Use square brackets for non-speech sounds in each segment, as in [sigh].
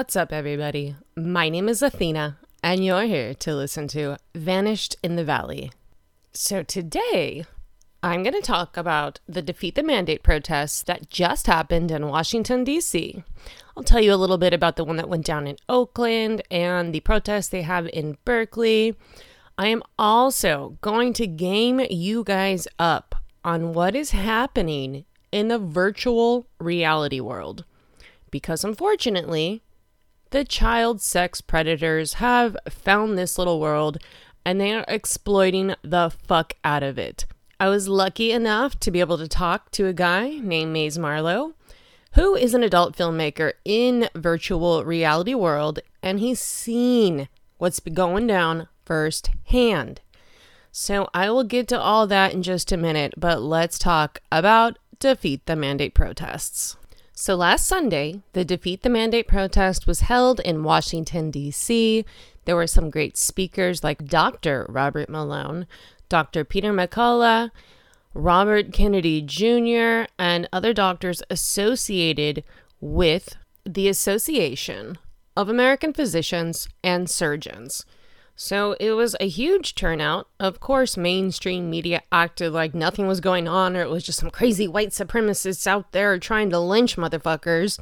What's up, everybody? My name is Athena, and you're here to listen to Vanished in the Valley. So, today I'm going to talk about the Defeat the Mandate protests that just happened in Washington, D.C. I'll tell you a little bit about the one that went down in Oakland and the protests they have in Berkeley. I am also going to game you guys up on what is happening in the virtual reality world. Because unfortunately, the child sex predators have found this little world and they are exploiting the fuck out of it. I was lucky enough to be able to talk to a guy named Maze Marlowe, who is an adult filmmaker in virtual reality world, and he's seen what's going down firsthand. So I will get to all that in just a minute, but let's talk about defeat the mandate protests. So last Sunday, the Defeat the Mandate protest was held in Washington, D.C. There were some great speakers like Dr. Robert Malone, Dr. Peter McCullough, Robert Kennedy Jr., and other doctors associated with the Association of American Physicians and Surgeons. So it was a huge turnout. Of course, mainstream media acted like nothing was going on or it was just some crazy white supremacists out there trying to lynch motherfuckers.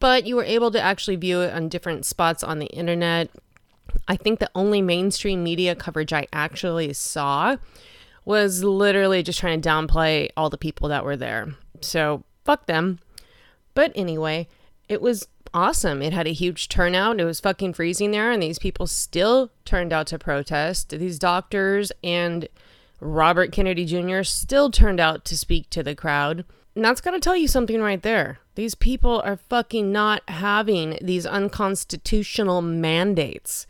But you were able to actually view it on different spots on the internet. I think the only mainstream media coverage I actually saw was literally just trying to downplay all the people that were there. So fuck them. But anyway, it was awesome. It had a huge turnout. It was fucking freezing there, and these people still turned out to protest. These doctors and Robert Kennedy Jr. still turned out to speak to the crowd. And that's got to tell you something right there. These people are fucking not having these unconstitutional mandates.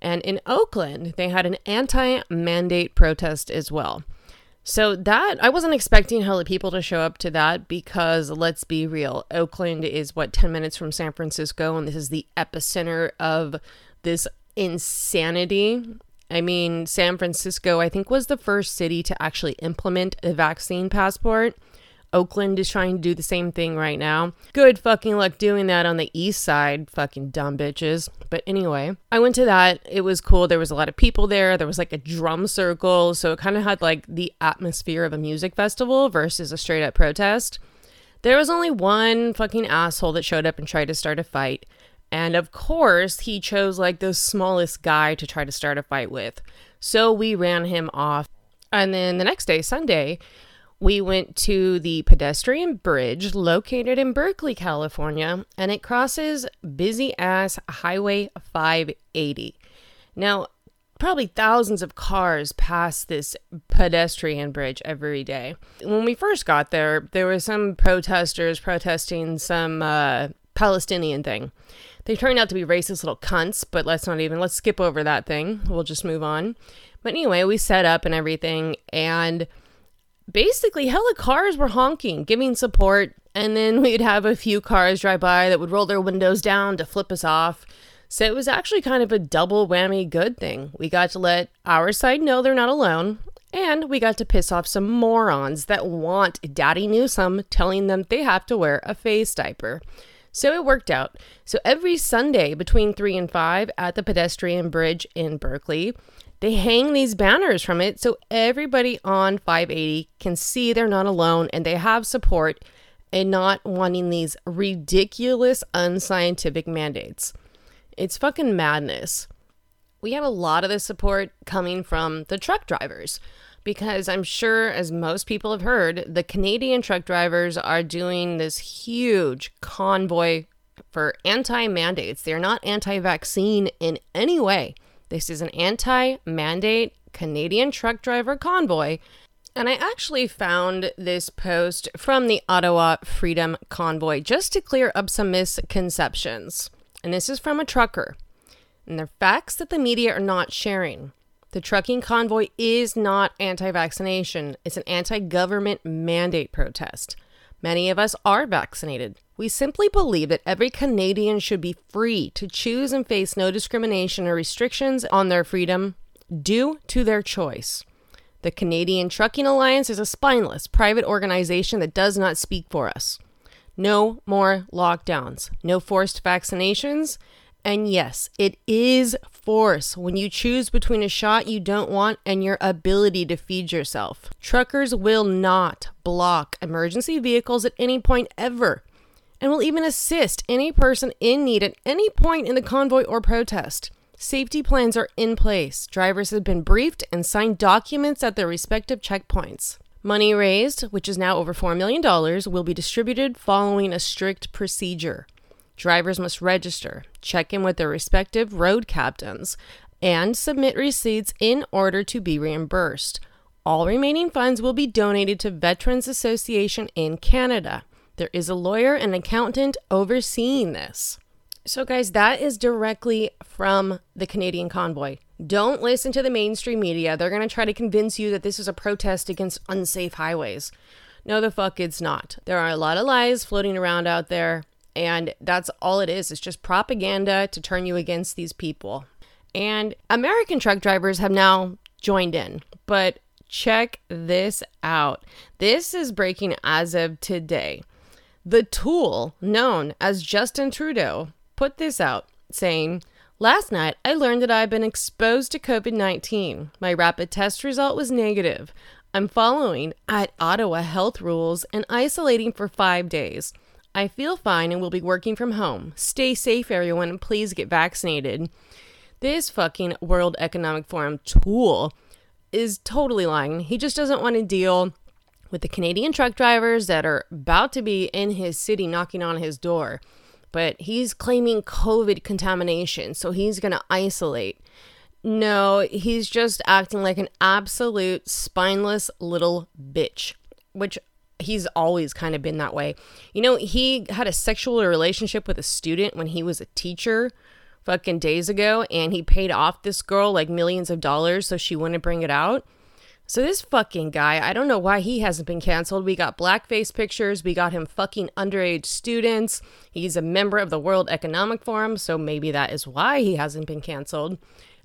And in Oakland, they had an anti mandate protest as well. So that I wasn't expecting hella people to show up to that because let's be real, Oakland is what 10 minutes from San Francisco and this is the epicenter of this insanity. I mean, San Francisco I think was the first city to actually implement a vaccine passport. Oakland is trying to do the same thing right now. Good fucking luck doing that on the east side, fucking dumb bitches. But anyway, I went to that. It was cool. There was a lot of people there. There was like a drum circle. So it kind of had like the atmosphere of a music festival versus a straight up protest. There was only one fucking asshole that showed up and tried to start a fight. And of course, he chose like the smallest guy to try to start a fight with. So we ran him off. And then the next day, Sunday, we went to the pedestrian bridge located in Berkeley, California, and it crosses busy ass Highway 580. Now, probably thousands of cars pass this pedestrian bridge every day. When we first got there, there were some protesters protesting some uh, Palestinian thing. They turned out to be racist little cunts, but let's not even, let's skip over that thing. We'll just move on. But anyway, we set up and everything, and basically hella cars were honking, giving support, and then [laughs] we'd have a few cars drive by that would roll their windows down to flip us off. So it was actually kind of a double whammy good thing. We got to let our side know they're not alone, and we got to piss off some morons that want Daddy Newsom telling them they have to wear a face diaper. So it worked out. So every Sunday between 3 and 5 at the pedestrian bridge in Berkeley, they hang these banners from it so everybody on 580 can see they're not alone and they have support and not wanting these ridiculous unscientific mandates. It's fucking madness. We had a lot of the support coming from the truck drivers because I'm sure, as most people have heard, the Canadian truck drivers are doing this huge convoy for anti mandates. They're not anti vaccine in any way. This is an anti mandate Canadian truck driver convoy. And I actually found this post from the Ottawa Freedom Convoy just to clear up some misconceptions. And this is from a trucker. And they're facts that the media are not sharing. The trucking convoy is not anti vaccination, it's an anti government mandate protest. Many of us are vaccinated. We simply believe that every Canadian should be free to choose and face no discrimination or restrictions on their freedom due to their choice. The Canadian Trucking Alliance is a spineless private organization that does not speak for us. No more lockdowns, no forced vaccinations. And yes, it is force when you choose between a shot you don't want and your ability to feed yourself. Truckers will not block emergency vehicles at any point ever and will even assist any person in need at any point in the convoy or protest. Safety plans are in place. Drivers have been briefed and signed documents at their respective checkpoints. Money raised, which is now over $4 million, will be distributed following a strict procedure. Drivers must register, check in with their respective road captains, and submit receipts in order to be reimbursed. All remaining funds will be donated to Veterans Association in Canada. There is a lawyer and accountant overseeing this. So, guys, that is directly from the Canadian convoy. Don't listen to the mainstream media. They're going to try to convince you that this is a protest against unsafe highways. No, the fuck it's not. There are a lot of lies floating around out there, and that's all it is. It's just propaganda to turn you against these people. And American truck drivers have now joined in, but check this out. This is breaking as of today. The tool known as Justin Trudeau put this out saying, Last night, I learned that I've been exposed to COVID 19. My rapid test result was negative. I'm following at Ottawa health rules and isolating for five days. I feel fine and will be working from home. Stay safe, everyone, and please get vaccinated. This fucking World Economic Forum tool is totally lying. He just doesn't want to deal with the Canadian truck drivers that are about to be in his city knocking on his door but he's claiming COVID contamination, so he's going to isolate. No, he's just acting like an absolute spineless little bitch, which he's always kind of been that way. You know, he had a sexual relationship with a student when he was a teacher fucking days ago, and he paid off this girl like millions of dollars so she wouldn't bring it out. So this fucking guy, I don't know why he hasn't been canceled. We got blackface pictures, we got him fucking underage students. He's a member of the World Economic Forum, so maybe that is why he hasn't been canceled.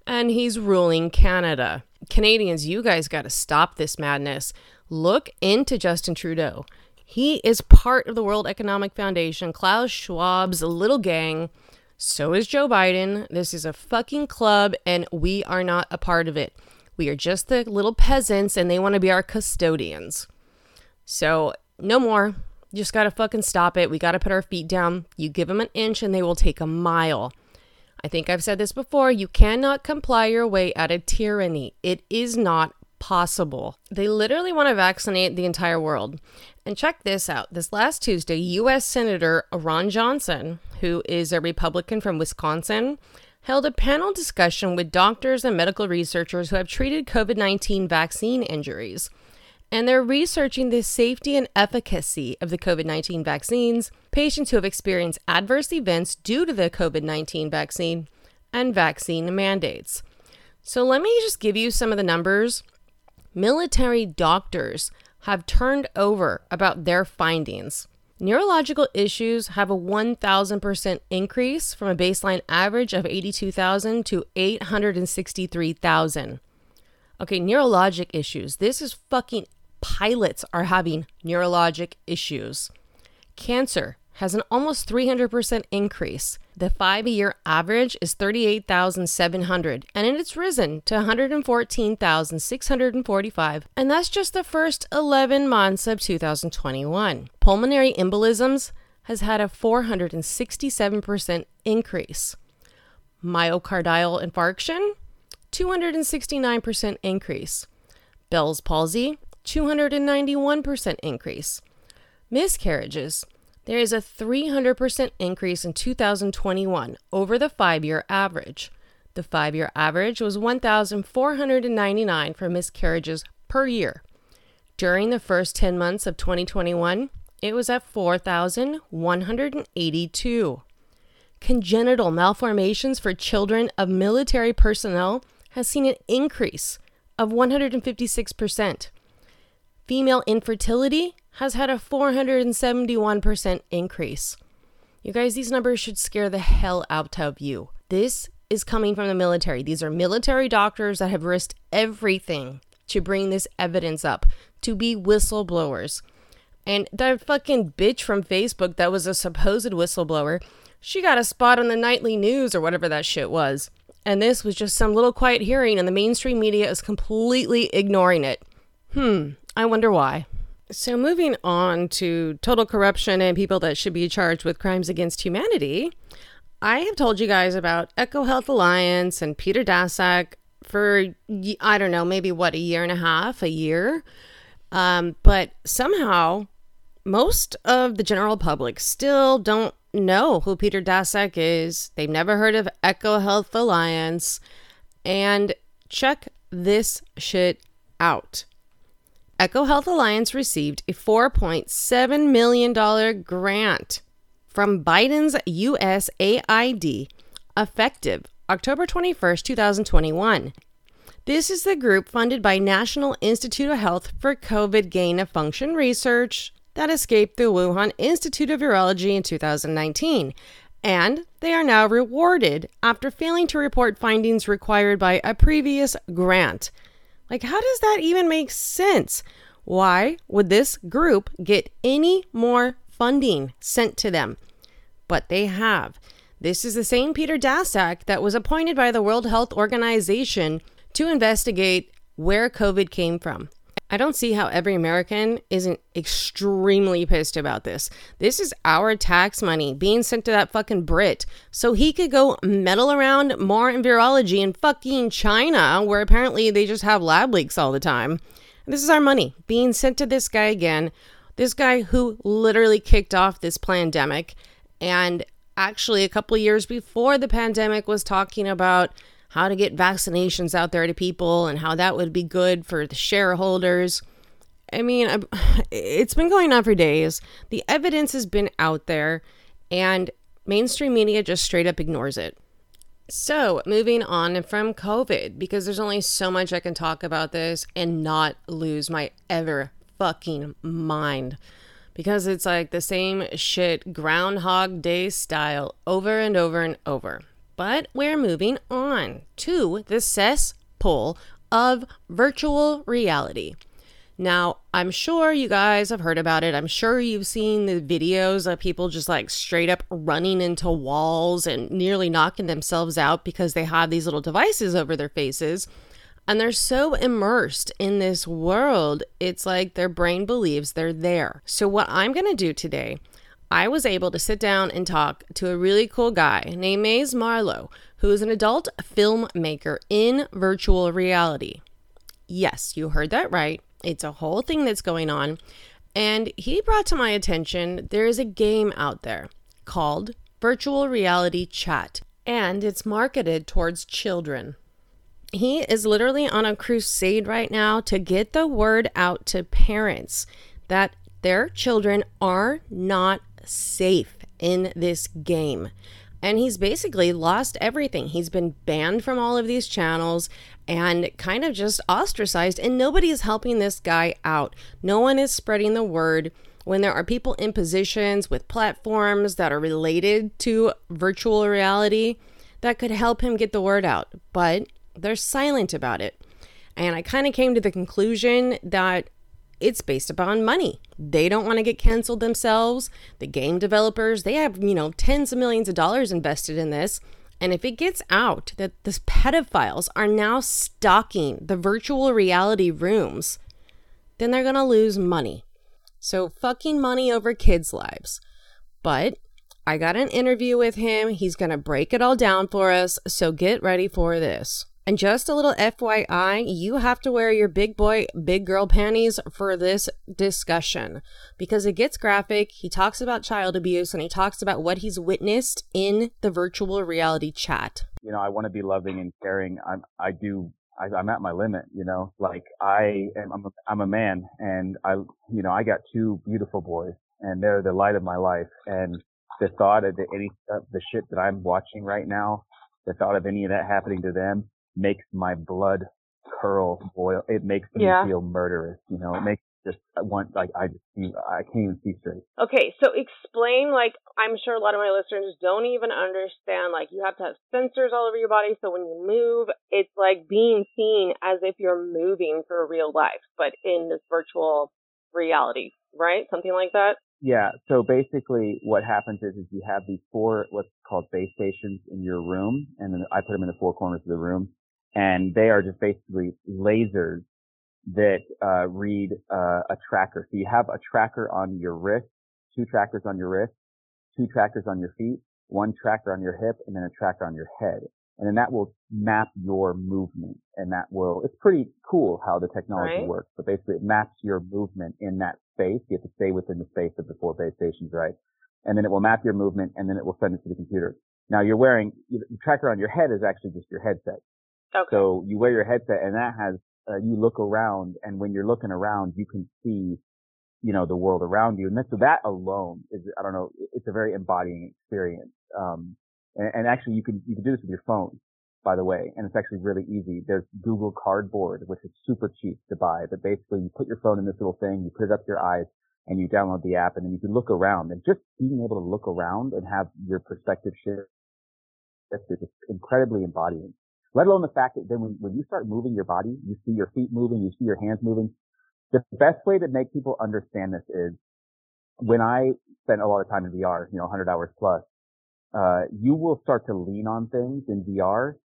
And he's ruling Canada. Canadians, you guys got to stop this madness. Look into Justin Trudeau. He is part of the World Economic Foundation, Klaus Schwab's little gang. So is Joe Biden. This is a fucking club, and we are not a part of it. We are just the little peasants and they want to be our custodians. So, no more. just got to fucking stop it. We got to put our feet down. You give them an inch and they will take a mile. I think I've said this before. You cannot comply your way out of tyranny. It is not possible. They literally want to vaccinate the entire world. And check this out. This last Tuesday, U.S. Senator Ron Johnson, who is a Republican from Wisconsin, held a panel discussion with doctors and medical researchers who have treated COVID 19 vaccine injuries. And they're researching the safety and efficacy of the COVID 19 vaccines, patients who have experienced adverse events due to the COVID 19 vaccine, and vaccine mandates. So, let me just give you some of the numbers. Military doctors have turned over about their findings. Neurological issues have a 1000% increase from a baseline average of 82,000 to 863,000. Okay, neurologic issues. This is fucking pilots are having neurologic issues. Cancer has an almost 300% increase. The five year average is 38,700, and it's risen to 114,645, and that's just the first 11 months of 2021. Pulmonary embolisms has had a 467% increase. Myocardial infarction, 269% increase. Bell's palsy, 291% increase. Miscarriages, there is a 300% increase in 2021 over the five year average. The five year average was 1,499 for miscarriages per year. During the first 10 months of 2021, it was at 4,182. Congenital malformations for children of military personnel has seen an increase of 156%. Female infertility has had a 471% increase. You guys, these numbers should scare the hell out of you. This is coming from the military. These are military doctors that have risked everything to bring this evidence up, to be whistleblowers. And that fucking bitch from Facebook that was a supposed whistleblower, she got a spot on the nightly news or whatever that shit was. And this was just some little quiet hearing, and the mainstream media is completely ignoring it. Hmm, I wonder why. So, moving on to total corruption and people that should be charged with crimes against humanity, I have told you guys about EcoHealth Alliance and Peter Daszak for, I don't know, maybe what, a year and a half, a year. Um, but somehow, most of the general public still don't know who Peter Daszak is. They've never heard of EcoHealth Alliance. And check this shit out. EcoHealth Alliance received a $4.7 million grant from Biden's USAID effective October 21st, 2021. This is the group funded by National Institute of Health for COVID gain of function research that escaped the Wuhan Institute of Virology in 2019, and they are now rewarded after failing to report findings required by a previous grant. Like, how does that even make sense? Why would this group get any more funding sent to them? But they have. This is the same Peter Daszak that was appointed by the World Health Organization to investigate where COVID came from. I don't see how every American isn't extremely pissed about this. This is our tax money being sent to that fucking Brit so he could go meddle around more in virology in fucking China, where apparently they just have lab leaks all the time. This is our money being sent to this guy again. This guy who literally kicked off this pandemic and actually a couple years before the pandemic was talking about how to get vaccinations out there to people and how that would be good for the shareholders. I mean, it's been going on for days. The evidence has been out there, and mainstream media just straight up ignores it. So, moving on from COVID, because there's only so much I can talk about this and not lose my ever fucking mind. Because it's like the same shit, Groundhog Day style, over and over and over. But we're moving on to the cesspool of virtual reality. Now, I'm sure you guys have heard about it. I'm sure you've seen the videos of people just like straight up running into walls and nearly knocking themselves out because they have these little devices over their faces. And they're so immersed in this world, it's like their brain believes they're there. So, what I'm going to do today I was able to sit down and talk to a really cool guy named Maze Marlowe, who is an adult filmmaker in virtual reality. Yes, you heard that right. It's a whole thing that's going on. And he brought to my attention there is a game out there called Virtual Reality Chat, and it's marketed towards children. He is literally on a crusade right now to get the word out to parents that their children are not safe in this game. And he's basically lost everything. He's been banned from all of these channels and kind of just ostracized. And nobody is helping this guy out. No one is spreading the word when there are people in positions with platforms that are related to virtual reality that could help him get the word out. But they're silent about it. And I kind of came to the conclusion that it's based upon money. They don't want to get canceled themselves. The game developers, they have, you know, tens of millions of dollars invested in this. And if it gets out that the pedophiles are now stalking the virtual reality rooms, then they're going to lose money. So, fucking money over kids' lives. But I got an interview with him. He's going to break it all down for us. So, get ready for this. And just a little FYI, you have to wear your big boy, big girl panties for this discussion because it gets graphic. He talks about child abuse and he talks about what he's witnessed in the virtual reality chat. You know, I want to be loving and caring. I'm, I do, I, am at my limit, you know, like I am, I'm a, I'm a man and I, you know, I got two beautiful boys and they're the light of my life. And the thought of the, any, of the shit that I'm watching right now, the thought of any of that happening to them makes my blood curl, boil. It makes me yeah. feel murderous. You know, it makes just I want like I just see I can't even see straight. Okay, so explain like I'm sure a lot of my listeners don't even understand like you have to have sensors all over your body so when you move it's like being seen as if you're moving for real life but in this virtual reality, right? Something like that. Yeah. So basically, what happens is, is you have these four what's called base stations in your room, and then I put them in the four corners of the room, and they are just basically lasers that uh, read uh, a tracker. So you have a tracker on your wrist, two trackers on your wrist, two trackers on your feet, one tracker on your hip, and then a tracker on your head. And then that will map your movement, and that will. It's pretty cool how the technology Right. works. But basically, it maps your movement in that space. You have to stay within the space of the four base stations, right? And then it will map your movement, and then it will send it to the computer. Now you're wearing the tracker on your head is actually just your headset. Okay. So you wear your headset and that has, uh, you look around and when you're looking around, you can see, you know, the world around you. And that, so that alone is, I don't know, it's a very embodying experience. Um, and, and actually you can, you can do this with your phone, by the way, and it's actually really easy. There's Google Cardboard, which is super cheap to buy, but basically you put your phone in this little thing, you put it up to your eyes and you download the app and then you can look around and just being able to look around and have your perspective shift just incredibly embodying let alone the fact that then when, when you start moving your body, you see your feet moving, you see your hands moving. The best way to make people understand this is when I spent a lot of time in VR, you know, 100 hours plus, uh, you will start to lean on things in VR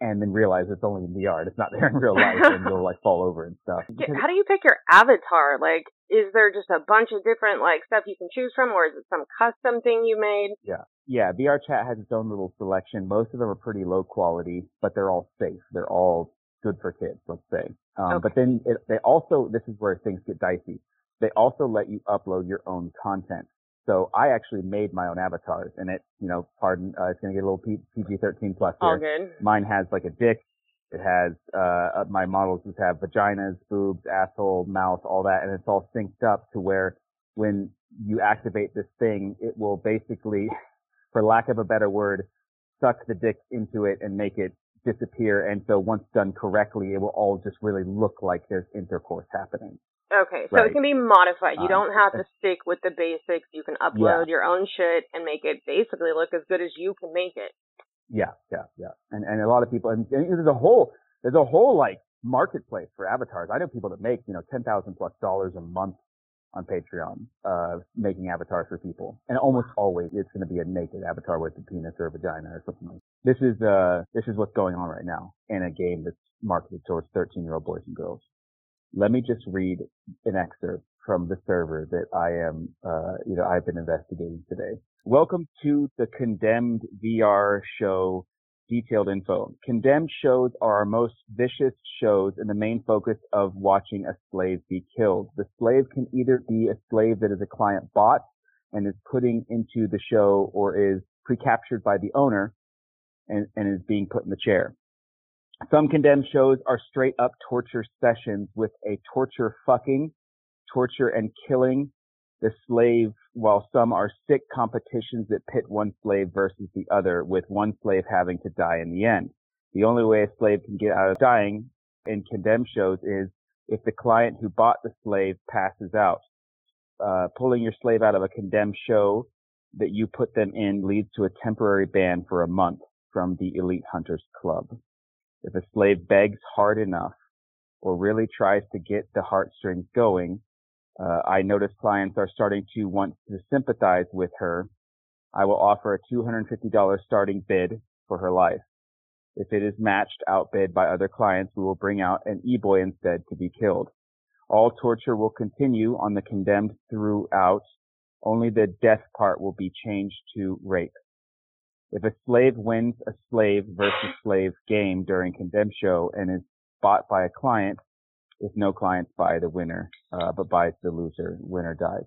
and then realize it's only in the VR. It's not [laughs] there in real life and you'll like fall over and stuff. Yeah, How do you pick your avatar? Like, is there just a bunch of different like stuff you can choose from, or is it some custom thing you made? Yeah, yeah. VR chat has its own little selection. Most of them are pretty low quality, but they're all safe. They're all good for kids, let's say. Um, But then it, they also, this is where things get dicey. They also let you upload your own content. So I actually made my own avatars and it, you know, pardon, uh, it's going to get a little P- PG-13 plus All here. good. Mine has like a dick. It has, uh, uh, my models just have vaginas, boobs, asshole, mouth, all that. And it's all synced up to where when you activate this thing, it will basically, for lack of a better word, suck the dick into it and make it disappear. And so once done correctly, it will all just really look like there's intercourse happening. Okay, so Right. it can be modified. You Um, don't have to stick with the basics. You can upload your own shit and make it basically look as good as you can make it. Yeah, yeah, yeah. And and a lot of people, and, and there's a whole there's a whole like marketplace for avatars. I know people that make you know ten thousand plus dollars a month on Patreon, uh, making avatars for people, and almost always it's going to be a naked avatar with a penis or a vagina or something like. This is uh this is what's going on right now in a game that's marketed towards thirteen year old boys and girls. Let me just read an excerpt from the server that I am, uh, you know, I've been investigating today. Welcome to the Condemned VR show detailed info. Condemned shows are our most vicious shows and the main focus of watching a slave be killed. The slave can either be a slave that is a client bought and is putting into the show or is pre-captured by the owner and, and is being put in the chair. Some condemned shows are straight up torture sessions with a torture fucking, torture and killing the slave, while some are sick competitions that pit one slave versus the other, with one slave having to die in the end. The only way a slave can get out of dying in condemned shows is if the client who bought the slave passes out. Uh, pulling your slave out of a condemned show that you put them in leads to a temporary ban for a month from the Elite Hunters Club. If a slave begs hard enough or really tries to get the heartstrings going, uh, I notice clients are starting to want to sympathize with her. I will offer a $250 starting bid for her life. If it is matched outbid by other clients, we will bring out an e-boy instead to be killed. All torture will continue on the condemned throughout. Only the death part will be changed to rape. If a slave wins a slave versus slave game during condemned show and is bought by a client, if no clients buy the winner, uh, but buys the loser, winner dies.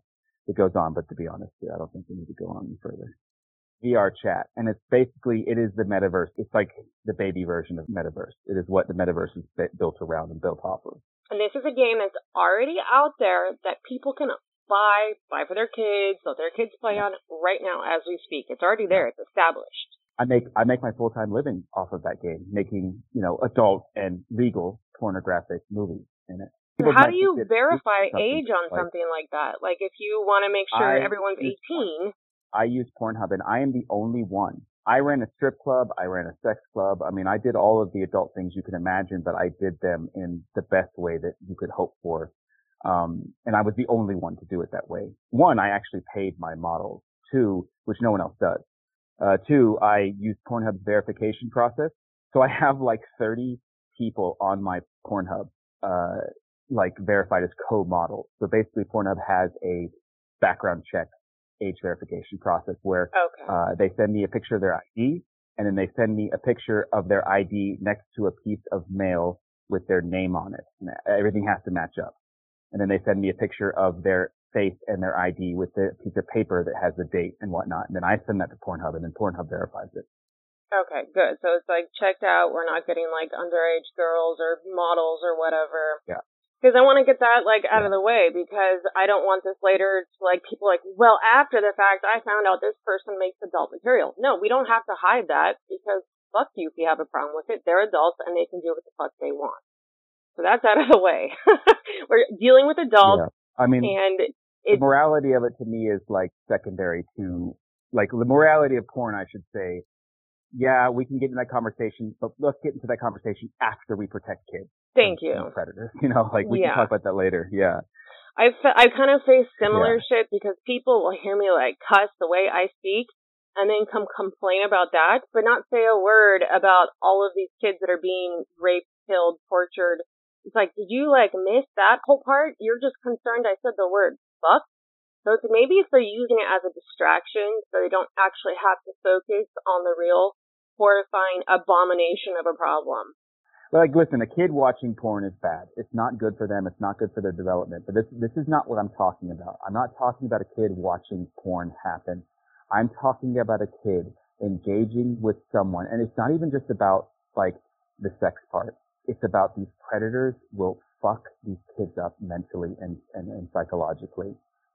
It goes on, but to be honest, I don't think we need to go on further. VR chat, and it's basically, it is the metaverse. It's like the baby version of metaverse. It is what the metaverse is built around and built off of. And this is a game that's already out there that people can buy, buy for their kids, so their kids play on right now as we speak. It's already there. It's established. I make I make my full time living off of that game, making you know adult and legal pornographic movies in it. People How do you verify age on like- something like that? Like if you want to make sure I everyone's use 18, I use Pornhub and I am the only one. I ran a strip club. I ran a sex club. I mean, I did all of the adult things you can imagine, but I did them in the best way that you could hope for. Um, and I was the only one to do it that way. One, I actually paid my models. Two, which no one else does. Uh, two, I use Pornhub's verification process. So I have like 30 people on my Pornhub, uh, like verified as co-models. So basically Pornhub has a background check age verification process where okay. uh, they send me a picture of their ID and then they send me a picture of their ID next to a piece of mail with their name on it. And everything has to match up. And then they send me a picture of their face and their ID with the piece of paper that has the date and whatnot. And then I send that to Pornhub and then Pornhub verifies it. Okay, good. So it's like checked out. We're not getting like underage girls or models or whatever. Yeah because I want to get that like out of the way because I don't want this later to like people like, well, after the fact, I found out this person makes adult material. No, we don't have to hide that because fuck you if you have a problem with it. They're adults and they can do what the fuck they want. So that's out of the way. [laughs] We're dealing with adults. Yeah. I mean, and the morality of it to me is like secondary to like the morality of porn, I should say. Yeah, we can get into that conversation, but let's get into that conversation after we protect kids. Thank you. Predators, [laughs] you know, like we yeah. can talk about that later. Yeah. I've I kind of face similar yeah. shit because people will hear me like cuss the way I speak and then come complain about that, but not say a word about all of these kids that are being raped, killed, tortured. It's like, did you like miss that whole part? You're just concerned I said the word fuck. So it's maybe if they're using it as a distraction so they don't actually have to focus on the real horrifying abomination of a problem. Like, listen, a kid watching porn is bad. It's not good for them. It's not good for their development. But this, this is not what I'm talking about. I'm not talking about a kid watching porn happen. I'm talking about a kid engaging with someone. And it's not even just about, like, the sex part. It's about these predators will fuck these kids up mentally and, and, and psychologically.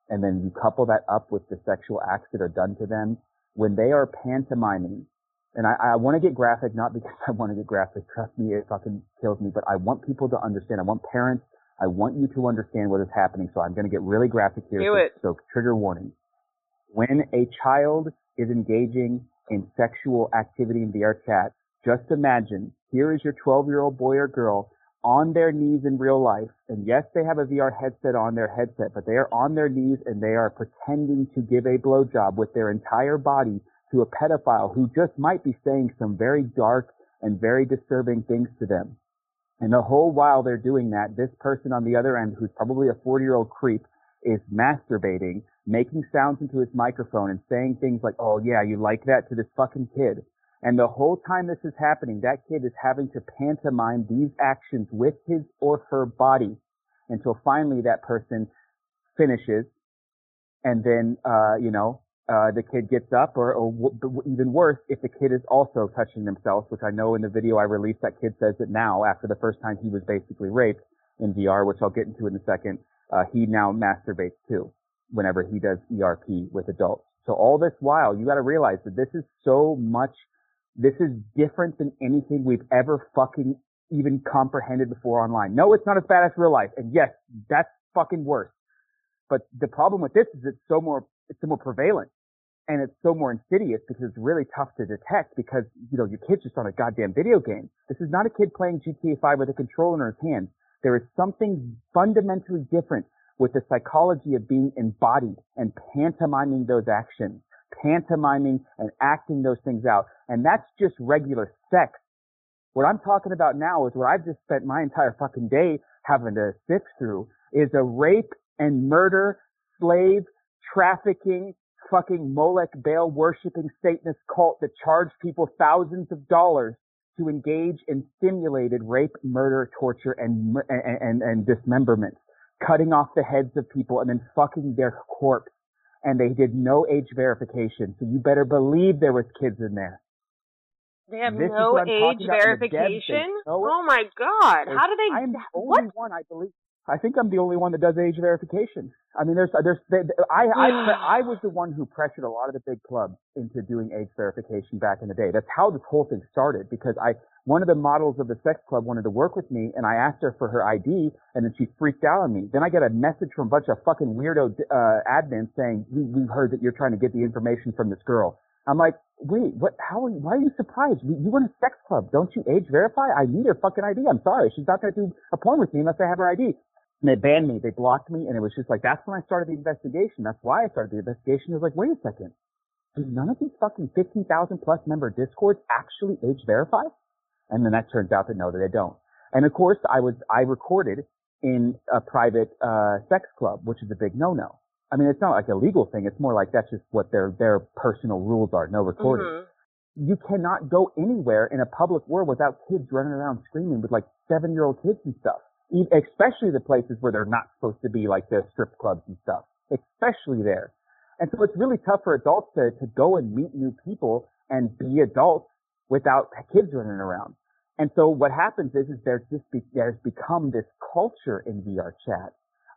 And then you couple that up with the sexual acts that are done to them when they are pantomiming and I, I want to get graphic, not because [laughs] I want to get graphic. Trust me, it fucking kills me. But I want people to understand. I want parents. I want you to understand what is happening. So I'm going to get really graphic here. Do so, it. so trigger warning. When a child is engaging in sexual activity in VR chat, just imagine here is your 12 year old boy or girl on their knees in real life. And yes, they have a VR headset on their headset, but they are on their knees and they are pretending to give a blowjob with their entire body to a pedophile who just might be saying some very dark and very disturbing things to them. And the whole while they're doing that, this person on the other end, who's probably a 40 year old creep, is masturbating, making sounds into his microphone and saying things like, oh yeah, you like that to this fucking kid. And the whole time this is happening, that kid is having to pantomime these actions with his or her body until finally that person finishes. And then, uh, you know, uh, the kid gets up, or, or w- even worse, if the kid is also touching themselves, which I know in the video I released, that kid says it now after the first time he was basically raped in VR, which I'll get into in a second. Uh, he now masturbates too whenever he does ERP with adults. So all this while, you got to realize that this is so much. This is different than anything we've ever fucking even comprehended before online. No, it's not as bad as real life, and yes, that's fucking worse. But the problem with this is it's so more it's so more prevalent and it's so more insidious because it's really tough to detect because, you know, your kid's just on a goddamn video game. This is not a kid playing GTA 5 with a controller in his hand. There is something fundamentally different with the psychology of being embodied and pantomiming those actions, pantomiming and acting those things out. And that's just regular sex. What I'm talking about now is what I've just spent my entire fucking day having to sift through is a rape and murder, slave, trafficking, fucking Molech Baal worshipping Satanist cult that charged people thousands of dollars to engage in simulated rape, murder, torture, and, and, and, and dismemberment, cutting off the heads of people and then fucking their corpse. And they did no age verification. So you better believe there was kids in there. They have this no age verification? Oh my god. How do they? I am the only what? one, I believe. I think I'm the only one that does age verification. I mean, there's, there's, I, I, hmm. I was the one who pressured a lot of the big clubs into doing age verification back in the day. That's how this whole thing started because I, one of the models of the sex club wanted to work with me and I asked her for her ID and then she freaked out on me. Then I get a message from a bunch of fucking weirdo, uh, admins saying, we, we heard that you're trying to get the information from this girl. I'm like, wait, what, how, are you, why are you surprised? You, run a sex club. Don't you age verify? I need her fucking ID. I'm sorry. She's not going to do a porn with me unless I have her ID. And they banned me. They blocked me. And it was just like, that's when I started the investigation. That's why I started the investigation. It was like, wait a second. Do none of these fucking 15,000 plus member discords actually age verify? And then that turns out that no, that they don't. And of course, I was, I recorded in a private, uh, sex club, which is a big no-no. I mean, it's not like a legal thing. It's more like that's just what their, their personal rules are. No recording. Mm-hmm. You cannot go anywhere in a public world without kids running around screaming with like seven year old kids and stuff. Especially the places where they're not supposed to be like the strip clubs and stuff. Especially there. And so it's really tough for adults to, to go and meet new people and be adults without kids running around. And so what happens is, is there's just be, there's become this culture in VR chat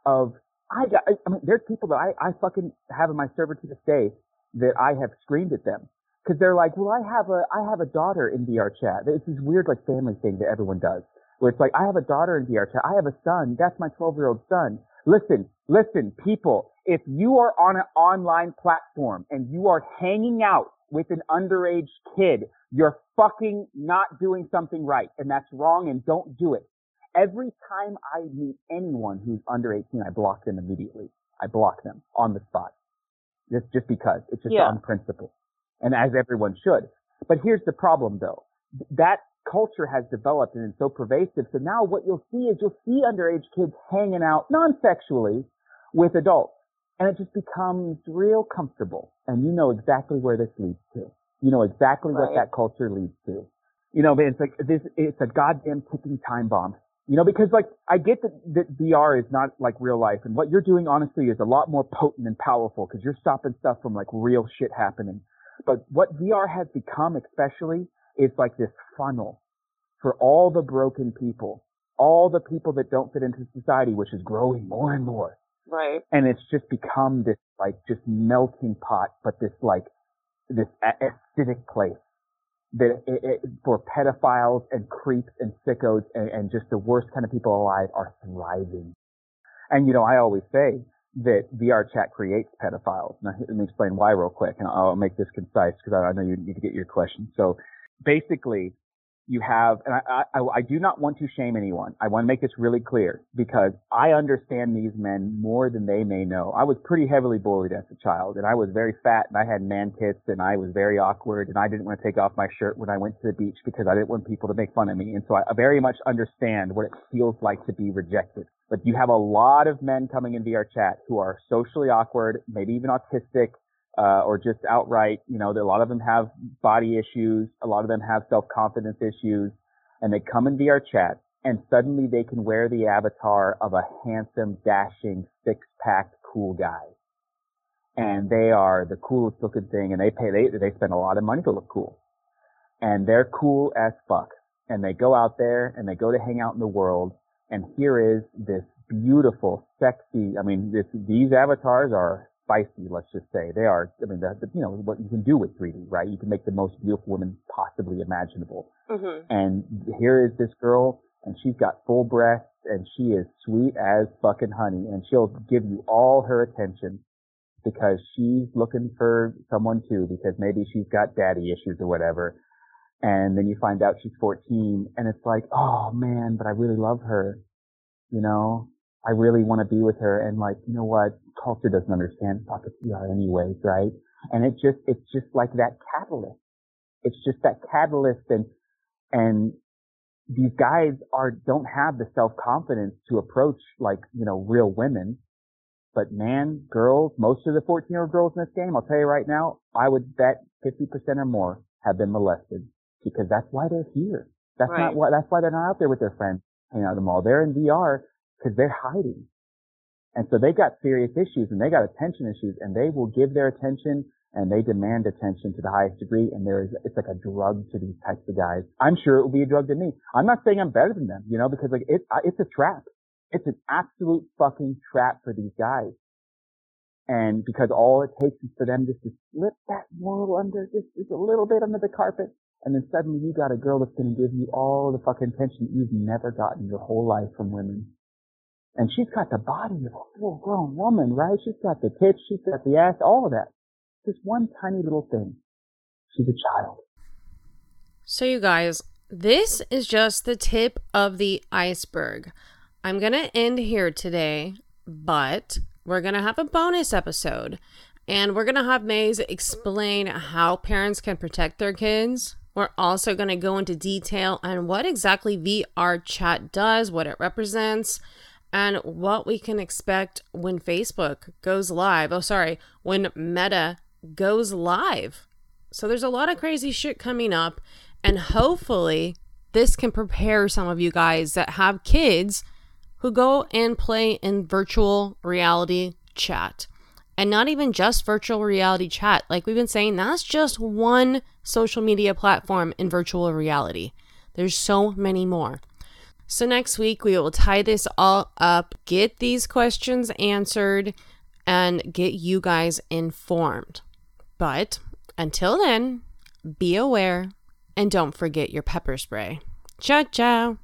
of I got, I mean, there's people that I, I fucking have in my server to this day that I have screamed at them because they're like, well, I have a, I have a daughter in VR chat. It's this weird like family thing that everyone does where it's like, I have a daughter in VR chat. I have a son. That's my 12 year old son. Listen, listen, people, if you are on an online platform and you are hanging out with an underage kid, you're fucking not doing something right. And that's wrong and don't do it. Every time I meet anyone who's under 18, I block them immediately. I block them on the spot. Just, just because. It's just yeah. on principle. And as everyone should. But here's the problem though. That culture has developed and is so pervasive. So now what you'll see is you'll see underage kids hanging out non-sexually with adults. And it just becomes real comfortable. And you know exactly where this leads to. You know exactly right. what that culture leads to. You know, man, it's like this, it's a goddamn ticking time bomb. You know, because like I get that, that VR is not like real life, and what you're doing honestly is a lot more potent and powerful because you're stopping stuff from like real shit happening. But what VR has become, especially, is like this funnel for all the broken people, all the people that don't fit into society, which is growing more and more. Right. And it's just become this like just melting pot, but this like this acidic place that it, it, for pedophiles and creeps and sickos and, and just the worst kind of people alive are thriving. And you know, I always say that VR chat creates pedophiles. Now, let me explain why real quick, and I'll make this concise because I know you need to get your question. So basically, you have, and I, I, I, do not want to shame anyone. I want to make this really clear because I understand these men more than they may know. I was pretty heavily bullied as a child and I was very fat and I had man tits and I was very awkward and I didn't want to take off my shirt when I went to the beach because I didn't want people to make fun of me. And so I very much understand what it feels like to be rejected. But you have a lot of men coming in VR chat who are socially awkward, maybe even autistic, uh, or just outright, you know, a lot of them have body issues, a lot of them have self-confidence issues, and they come in VR chat, and suddenly they can wear the avatar of a handsome, dashing, six-packed, cool guy. And they are the coolest looking thing, and they pay, they, they spend a lot of money to look cool. And they're cool as fuck. And they go out there, and they go to hang out in the world, and here is this beautiful, sexy, I mean, this, these avatars are spicy, let's just say. They are, I mean, the, the, you know, what you can do with 3D, right? You can make the most beautiful woman possibly imaginable. Mm-hmm. And here is this girl, and she's got full breasts, and she is sweet as fucking honey, and she'll give you all her attention because she's looking for someone too, because maybe she's got daddy issues or whatever. And then you find out she's 14, and it's like, oh man, but I really love her, you know? I really want to be with her and like, you know what? Culture doesn't understand fucking PR anyways, right? And it just, it's just like that catalyst. It's just that catalyst and, and these guys are, don't have the self-confidence to approach like, you know, real women. But man, girls, most of the 14 year old girls in this game, I'll tell you right now, I would bet 50% or more have been molested because that's why they're here. That's right. not why, that's why they're not out there with their friends hanging out at the mall. They're in VR because they're hiding. And so they've got serious issues and they got attention issues and they will give their attention and they demand attention to the highest degree. And there is, it's like a drug to these types of guys. I'm sure it will be a drug to me. I'm not saying I'm better than them, you know, because like it, it's a trap. It's an absolute fucking trap for these guys. And because all it takes is for them just to slip that moral under just, just a little bit under the carpet. And then suddenly you got a girl that's going to give you all the fucking attention you've never gotten your whole life from women. And she's got the body of a full grown woman, right? She's got the tits, she's got the ass, all of that. Just one tiny little thing. She's a child. So, you guys, this is just the tip of the iceberg. I'm going to end here today, but we're going to have a bonus episode and we're going to have Maze explain how parents can protect their kids. We're also going to go into detail on what exactly VR chat does, what it represents, and what we can expect when Facebook goes live. Oh, sorry, when Meta goes live. So there's a lot of crazy shit coming up, and hopefully, this can prepare some of you guys that have kids who go and play in virtual reality chat. And not even just virtual reality chat. Like we've been saying, that's just one social media platform in virtual reality. There's so many more. So, next week, we will tie this all up, get these questions answered, and get you guys informed. But until then, be aware and don't forget your pepper spray. Ciao, ciao.